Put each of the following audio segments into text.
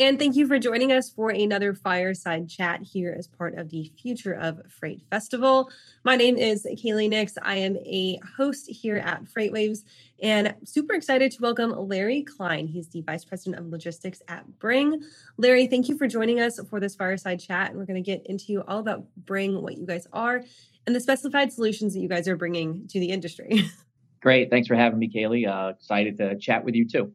And thank you for joining us for another fireside chat here as part of the Future of Freight Festival. My name is Kaylee Nix. I am a host here at FreightWaves and super excited to welcome Larry Klein. He's the Vice President of Logistics at Bringg. Larry, thank you for joining us for this fireside chat. And we're going to get into all about Bringg, what you guys are, and the specified solutions that you guys are bringing to the industry. Great. Thanks for having me, Kaylee. Uh, excited to chat with you too.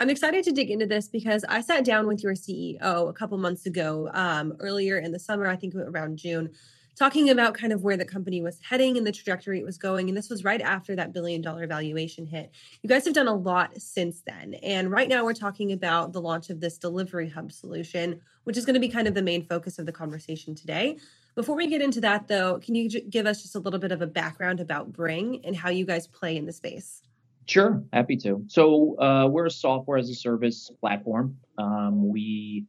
I'm excited to dig into this because I sat down with your CEO a couple months ago, um, earlier in the summer, I think around June, talking about kind of where the company was heading and the trajectory it was going. And this was right after that billion dollar valuation hit. You guys have done a lot since then. And right now we're talking about the launch of this delivery hub solution, which is going to be kind of the main focus of the conversation today. Before we get into that, though, can you give us just a little bit of a background about Bringg and how you guys play in the space? Sure, happy to. So uh, we're a software as a service platform. Um, we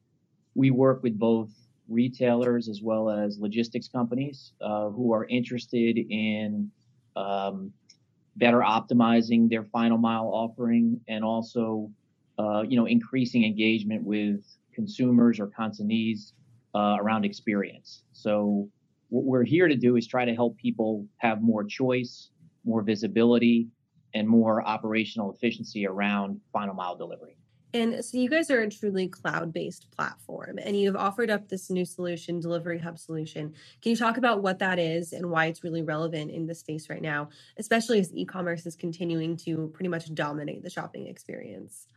we work with both retailers as well as logistics companies uh, who are interested in um, better optimizing their final mile offering and also uh, you know increasing engagement with consumers or consignees uh, around experience. So what we're here to do is try to help people have more choice, more visibility, and more operational efficiency around final mile delivery. And so you guys are a truly cloud-based platform and you've offered up this new solution, Delivery Hub solution. Can you talk about what that is and why it's really relevant in the space right now, especially as e-commerce is continuing to pretty much dominate the shopping experience?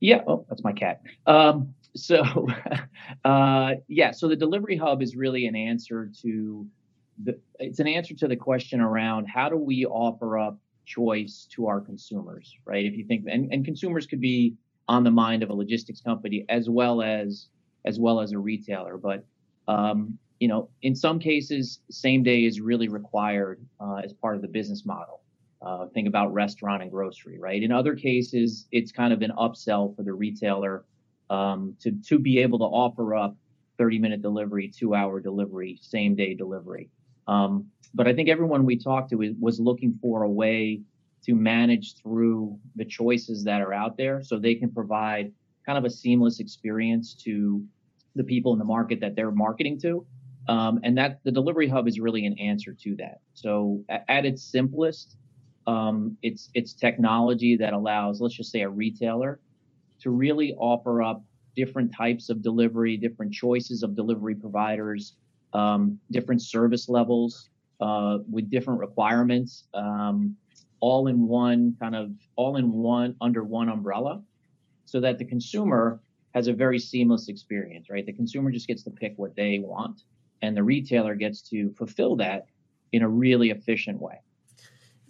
Yeah, oh, that's my cat. Um, so, uh, yeah, so the Delivery Hub is really an answer to the, it's an answer to the question around how do we offer up choice to our consumers, right? If you think, and, and consumers could be on the mind of a logistics company as well as as well as a retailer, but um, you know, in some cases, same day is really required uh, as part of the business model. Uh, think about restaurant and grocery, right? In other cases, it's kind of an upsell for the retailer um, to to be able to offer up 30 minute delivery, two hour delivery, same day delivery. Um, but I think everyone we talked to was looking for a way to manage through the choices that are out there so they can provide kind of a seamless experience to the people in the market that they're marketing to. Um, and that the delivery hub is really an answer to that. So at, its simplest, um, it's it's technology that allows, let's just say, a retailer to really offer up different types of delivery, different choices of delivery providers, um, different service levels uh, with different requirements, um, all in one kind of all in one under one umbrella, so that the consumer has a very seamless experience. Right, the consumer just gets to pick what they want, and the retailer gets to fulfill that in a really efficient way.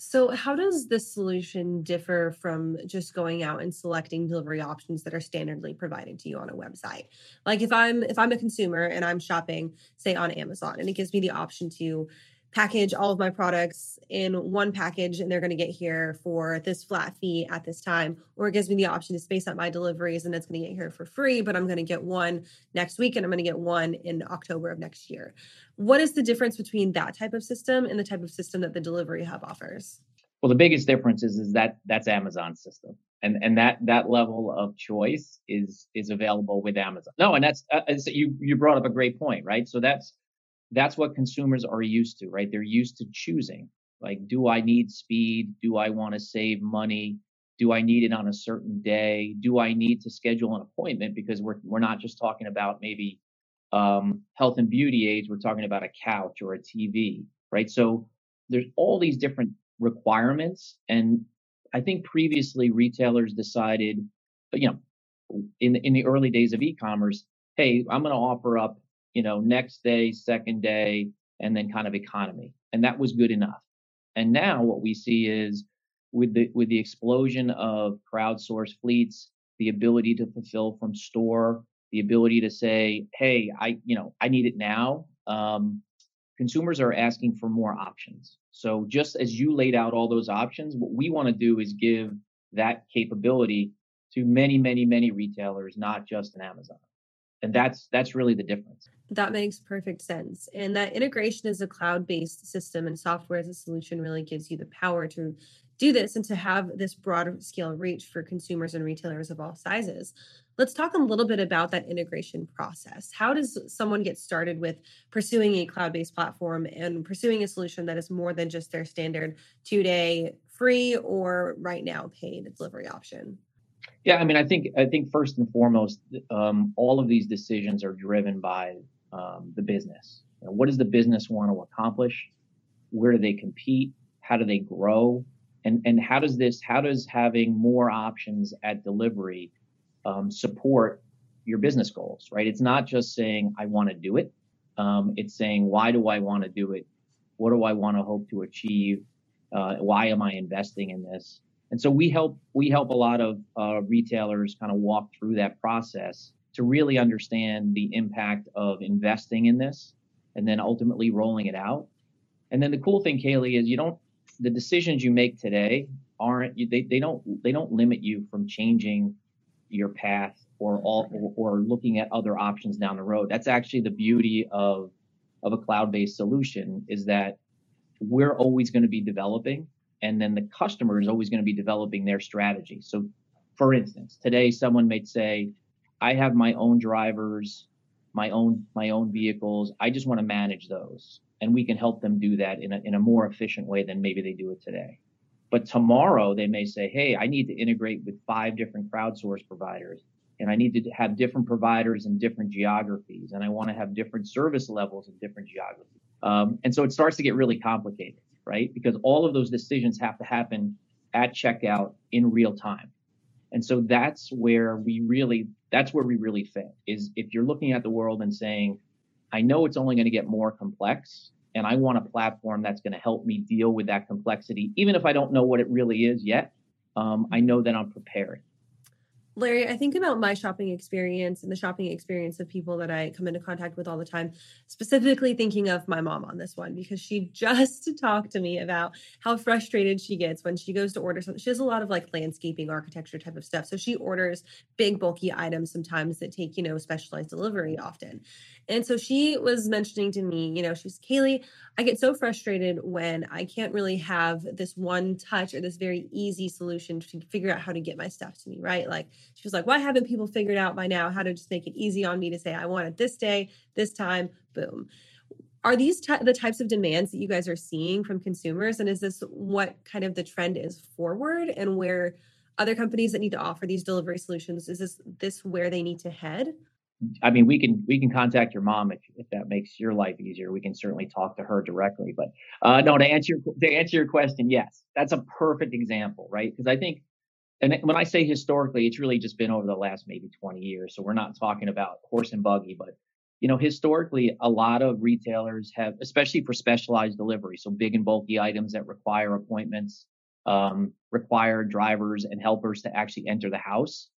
So, how does this solution differ from just going out and selecting delivery options that are standardly provided to you on a website? Like if I'm if I'm a consumer and I'm shopping say on Amazon and it gives me the option to package all of my products in one package and they're going to get here for this flat fee at this time or it gives me the option to space out my deliveries and it's going to get here for free but i'm going to get one next week and i'm going to get one in october of next year. What is the difference between that type of system and the type of system that the delivery hub offers? Well the biggest difference is, is that that's amazon's system and and that that level of choice is is available with amazon. No and that's uh, you you brought up a great point right? So that's that's what consumers are used to, right? They're used to choosing. Like, do I need speed? Do I want to save money? Do I need it on a certain day? Do I need to schedule an appointment? Because we're we're not just talking about maybe um, health and beauty aids. We're talking about a couch or a TV, right? So there's all these different requirements, and I think previously retailers decided, you know, in in the early days of e-commerce, hey, I'm going to offer up you know, next day, second day, and then kind of economy. And that was good enough. And now what we see is with the with the explosion of crowdsourced fleets, the ability to fulfill from store, the ability to say, hey, I, you know, I need it now. Um, consumers are asking for more options. So just as you laid out all those options, what we want to do is give that capability to many, many, many retailers, not just an Amazon and that's that's really the difference that makes perfect sense and that integration as a cloud-based system and software as a solution really gives you the power to do this and to have this broad scale reach for consumers and retailers of all sizes. Let's talk a little bit about that integration process. How does someone get started with pursuing a cloud based platform and pursuing a solution that is more than just their standard two day free or right now paid delivery option? Yeah, I mean, I think I think first and foremost, um, all of these decisions are driven by um, the business. You know, what does the business want to accomplish? Where do they compete? How do they grow? And and how does this? How does having more options at delivery um, support your business goals, right? It's not just saying, I want to do it. Um, it's saying, why do I want to do it? What do I want to hope to achieve? Uh, why am I investing in this? And so we help we help a lot of uh, retailers kind of walk through that process to really understand the impact of investing in this and then ultimately rolling it out. And then the cool thing, Kaylee, is you don't the decisions you make today aren't they, they don't they don't limit you from changing your path or all or, or looking at other options down the road. That's actually the beauty of of a cloud-based solution is that we're always going to be developing and then the customer is always going to be developing their strategy. So for instance, today someone may say, I have my own drivers, my own my own vehicles. I just want to manage those. And we can help them do that in a, in a more efficient way than maybe they do it today. But tomorrow they may say, hey, I need to integrate with five different crowdsource providers and I need to have different providers in different geographies and I want to have different service levels in different geographies. Um, and so it starts to get really complicated, right? Because all of those decisions have to happen at checkout in real time. And so that's where we really, that's where we really fit is if you're looking at the world and saying, I know it's only going to get more complex and I want a platform that's going to help me deal with that complexity, even if I don't know what it really is yet. Um, I know that I'm prepared. Larry, I think about my shopping experience and the shopping experience of people that I come into contact with all the time, specifically thinking of my mom on this one because she just talked to me about how frustrated she gets when she goes to order something. She has a lot of like landscaping, architecture type of stuff. So she orders big, bulky items sometimes that take, you know, specialized delivery often. And so she was mentioning to me, you know, she's Kaylee, I get so frustrated when I can't really have this one touch or this very easy solution to figure out how to get my stuff to me, right? Like she was like, why haven't people figured out by now how to just make it easy on me to say, I want it this day, this time, boom. Are these t- the types of demands that you guys are seeing from consumers? And is this what kind of the trend is forward and where other companies that need to offer these delivery solutions, is this this where they need to head? I mean, we can we can contact your mom if, if that makes your life easier. We can certainly talk to her directly. But uh, no, to answer your, to answer your question, yes, that's a perfect example, right? Because I think, and when I say historically, it's really just been over the last maybe 20 years. So we're not talking about horse and buggy, but you know, historically, a lot of retailers have, especially for specialized delivery, so big and bulky items that require appointments, um, require drivers and helpers to actually enter the house.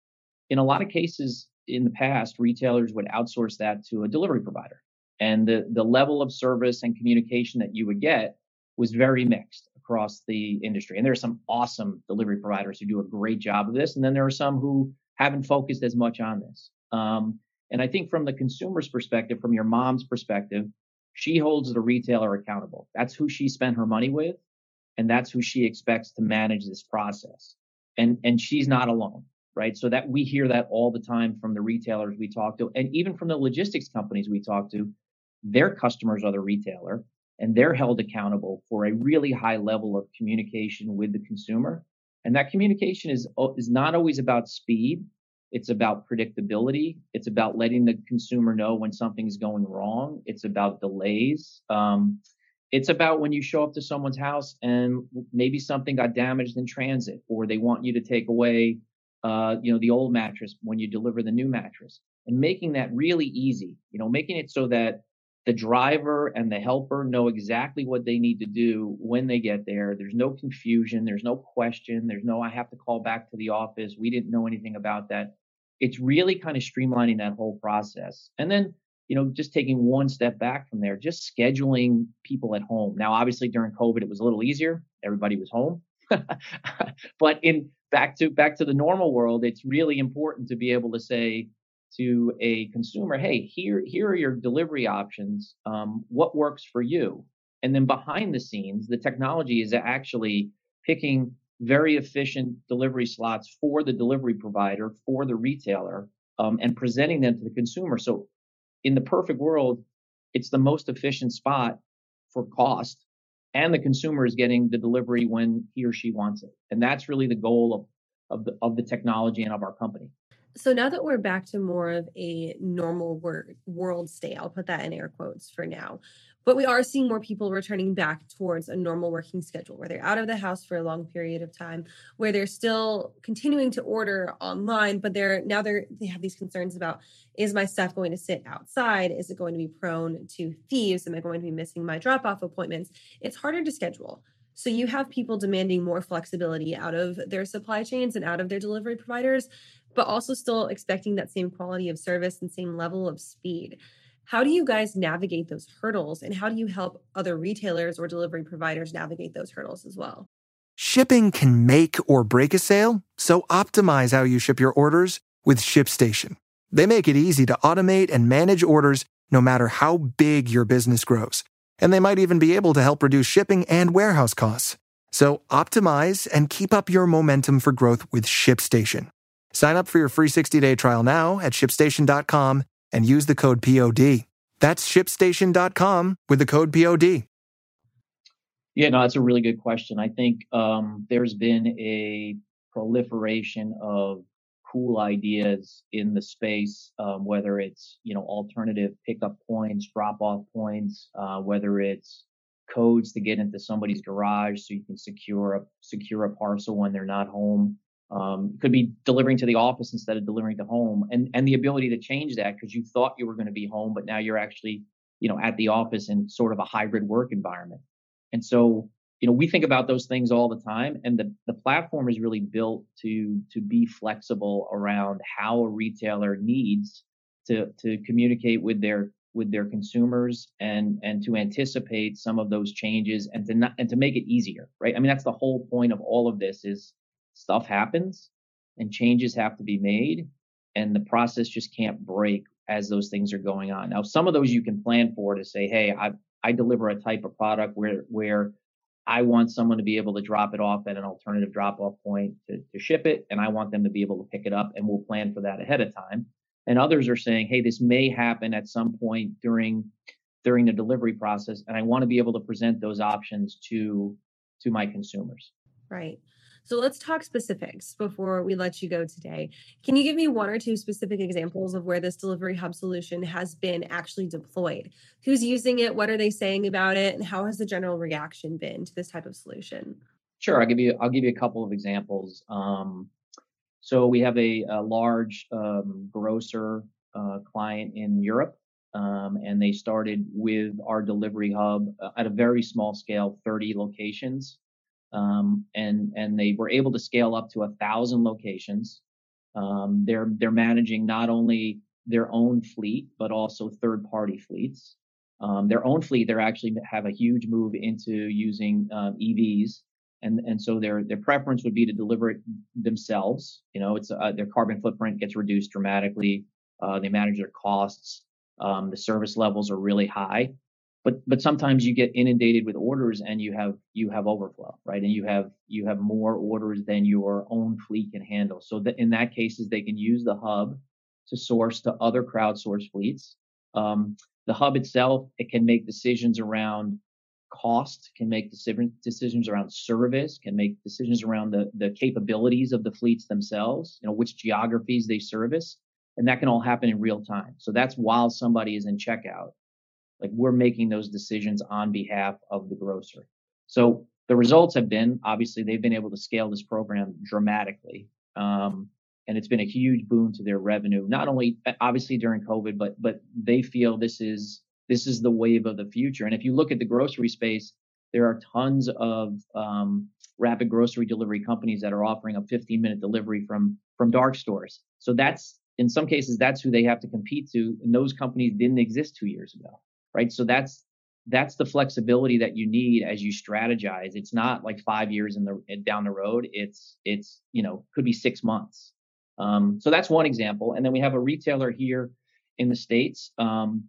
In a lot of cases, in the past, retailers would outsource that to a delivery provider. And the, the level of service and communication that you would get was very mixed across the industry. And there are some awesome delivery providers who do a great job of this. And then there are some who haven't focused as much on this. Um, and I think from the consumer's perspective, from your mom's perspective, she holds the retailer accountable. That's who she spent her money with. And that's who she expects to manage this process. And, and she's not alone right? So that we hear that all the time from the retailers we talk to, and even from the logistics companies we talk to. Their customers are the retailer, and they're held accountable for a really high level of communication with the consumer. And that communication is is not always about speed. It's about predictability. It's about letting the consumer know when something's going wrong. It's about delays. Um, it's about when you show up to someone's house and maybe something got damaged in transit, or they want you to take away uh, you know, the old mattress when you deliver the new mattress and making that really easy, you know, making it so that the driver and the helper know exactly what they need to do when they get there. There's no confusion. There's no question. There's no, I have to call back to the office. We didn't know anything about that. It's really kind of streamlining that whole process. And then, you know, just taking one step back from there, just scheduling people at home. Now, obviously during COVID, it was a little easier. Everybody was home. but in back to back to the normal world, it's really important to be able to say to a consumer, "Hey, here here are your delivery options. Um, what works for you?" And then behind the scenes, the technology is actually picking very efficient delivery slots for the delivery provider, for the retailer, um, and presenting them to the consumer. So, in the perfect world, it's the most efficient spot for cost, and the consumer is getting the delivery when he or she wants it. And that's really the goal of of the of the technology and of our company. So now that we're back to more of a normal wor- world state, I'll put that in air quotes for now. But we are seeing more people returning back towards a normal working schedule where they're out of the house for a long period of time, where they're still continuing to order online, but they're now they're they have these concerns about is my stuff going to sit outside? Is it going to be prone to thieves? Am I going to be missing my drop-off appointments? It's harder to schedule. So you have people demanding more flexibility out of their supply chains and out of their delivery providers, but also still expecting that same quality of service and same level of speed. How do you guys navigate those hurdles and how do you help other retailers or delivery providers navigate those hurdles as well? Shipping can make or break a sale, so optimize how you ship your orders with ShipStation. They make it easy to automate and manage orders no matter how big your business grows and they might even be able to help reduce shipping and warehouse costs. So optimize and keep up your momentum for growth with ShipStation. Sign up for your free 60-day trial now at shipstation.com and use the code POD. That's shipstation.com with the code POD. Yeah, no, that's a really good question. I think um, there's been a proliferation of cool ideas in the space, um, whether it's you know alternative pickup points, drop off points, uh, whether it's codes to get into somebody's garage so you can secure a secure a parcel when they're not home. Um, could be delivering to the office instead of delivering to home, and and the ability to change that because you thought you were going to be home, but now you're actually you know at the office in sort of a hybrid work environment. And so you know, we think about those things all the time, and the, the platform is really built to to be flexible around how a retailer needs to to communicate with their with their consumers and and to anticipate some of those changes and to not and to make it easier, right? I mean, that's the whole point of all of this is stuff happens and changes have to be made, and the process just can't break as those things are going on. Now, some of those you can plan for to say, hey, I I deliver a type of product where where I want someone to be able to drop it off at an alternative drop off point to, to ship it, and I want them to be able to pick it up, and we'll plan for that ahead of time. And others are saying, hey, this may happen at some point during during the delivery process, and I want to be able to present those options to to my consumers. Right. So let's talk specifics before we let you go today. Can you give me one or two specific examples of where this delivery hub solution has been actually deployed? Who's using it? What are they saying about it? And how has the general reaction been to this type of solution? Sure, I'll give you I'll give you a couple of examples. Um, so we have a, a large um, grocer uh, client in Europe, um, and they started with our delivery hub uh, at a very small scale, 30 locations um, and and they were able to scale up to a thousand locations. Um, they're they're managing not only their own fleet but also third party fleets. Um, their own fleet, they're actually have a huge move into using um, EVs, and and so their their preference would be to deliver it themselves. You know, it's uh, their carbon footprint gets reduced dramatically. Uh, they manage their costs. Um, the service levels are really high, but but sometimes you get inundated with orders and you have you have overflow right? And you have you have more orders than your own fleet can handle. So that in that cases they can use the hub to source to other crowdsourced fleets. Um, the hub itself it can make decisions around cost can make decisions around service can make decisions around the the capabilities of the fleets themselves you know which geographies they service. And that can all happen in real time. So that's while somebody is in checkout like we're making those decisions on behalf of the grocer. So the results have been obviously they've been able to scale this program dramatically. Um, and it's been a huge boon to their revenue, not only obviously during COVID, but but they feel this is this is the wave of the future. And if you look at the grocery space, there are tons of um, rapid grocery delivery companies that are offering a 15 minute delivery from from dark stores. So that's in some cases that's who they have to compete to, and those companies didn't exist two years ago right? So that's that's the flexibility that you need as you strategize. It's not like five years in the down the road. It's it's you know could be six months. Um, so that's one example. And then we have a retailer here in the states um,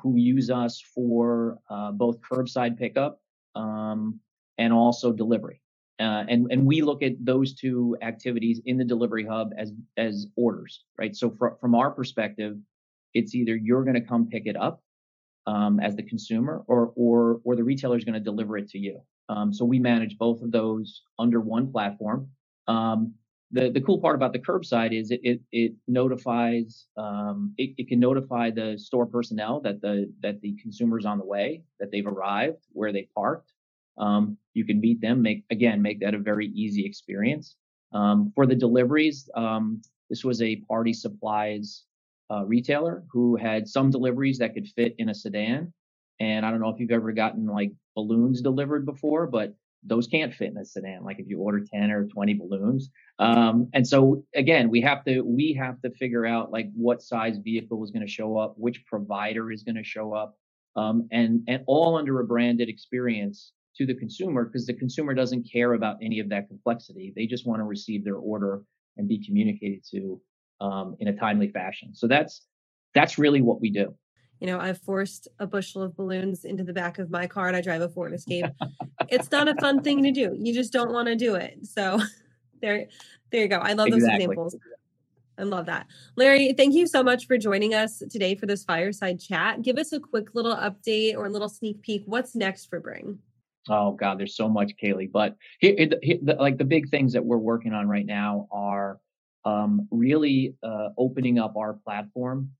who use us for uh, both curbside pickup um, and also delivery. Uh, and and we look at those two activities in the delivery hub as as orders, right? So fr- from our perspective, it's either you're going to come pick it up um, as the consumer, or or or the retailer is going to deliver it to you. Um, so we manage both of those under one platform. Um, the the cool part about the curbside is it it, it notifies um, it, it, can notify the store personnel that the that the consumer's on the way, that they've arrived, where they parked. Um, you can meet them, make again make that a very easy experience. Um, for the deliveries, um, this was a party supplies uh, retailer who had some deliveries that could fit in a sedan. And I don't know if you've ever gotten like balloons delivered before, but those can't fit in a sedan. Like if you order 10 or 20 balloons. Um, and so again, we have to, we have to figure out like what size vehicle is going to show up, which provider is going to show up, um, and, and all under a branded experience to the consumer because the consumer doesn't care about any of that complexity. They just want to receive their order and be communicated to um, in a timely fashion. So that's, that's really what we do you know, I've forced a bushel of balloons into the back of my car and I drive a Ford Escape. it's not a fun thing to do. You just don't want to do it. So there there you go. I love exactly. those examples. I love that. Larry, thank you so much for joining us today for this fireside chat. Give us a quick little update or a little sneak peek. What's next for Bringg? Oh God, there's so much, Kaylee. But here, here, the, like the big things that we're working on right now are um, really uh, opening up our platform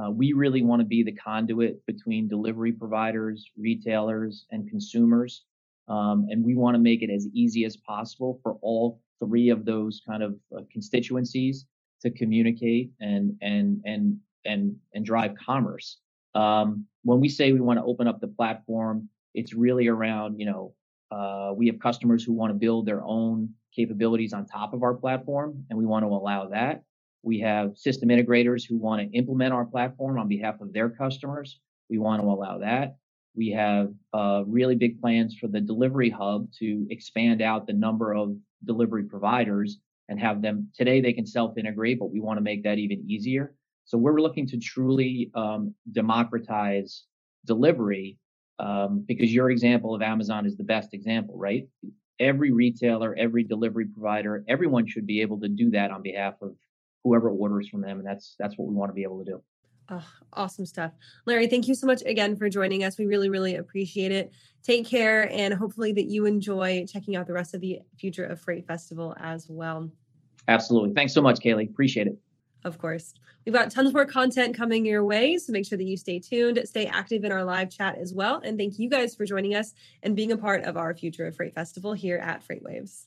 uh, we really want to be the conduit between delivery providers, retailers, and consumers. Um, and we want to make it as easy as possible for all three of those kind of uh, constituencies to communicate and and and and and drive commerce. Um, when we say we want to open up the platform, it's really around you know uh, we have customers who want to build their own capabilities on top of our platform, and we want to allow that. We have system integrators who want to implement our platform on behalf of their customers. We want to allow that. We have uh, really big plans for the delivery hub to expand out the number of delivery providers and have them today they can self integrate, but we want to make that even easier. So we're looking to truly um, democratize delivery um, because your example of Amazon is the best example, right? Every retailer, every delivery provider, everyone should be able to do that on behalf of whoever orders from them. And that's that's what we want to be able to do. Oh, awesome stuff. Larry, thank you so much again for joining us. We really, really appreciate it. Take care and hopefully that you enjoy checking out the rest of the Future of Freight Festival as well. Absolutely. Thanks so much, Kaylee. Appreciate it. Of course. We've got tons more content coming your way, so make sure that you stay tuned, stay active in our live chat as well. And thank you guys for joining us and being a part of our Future of Freight Festival here at FreightWaves.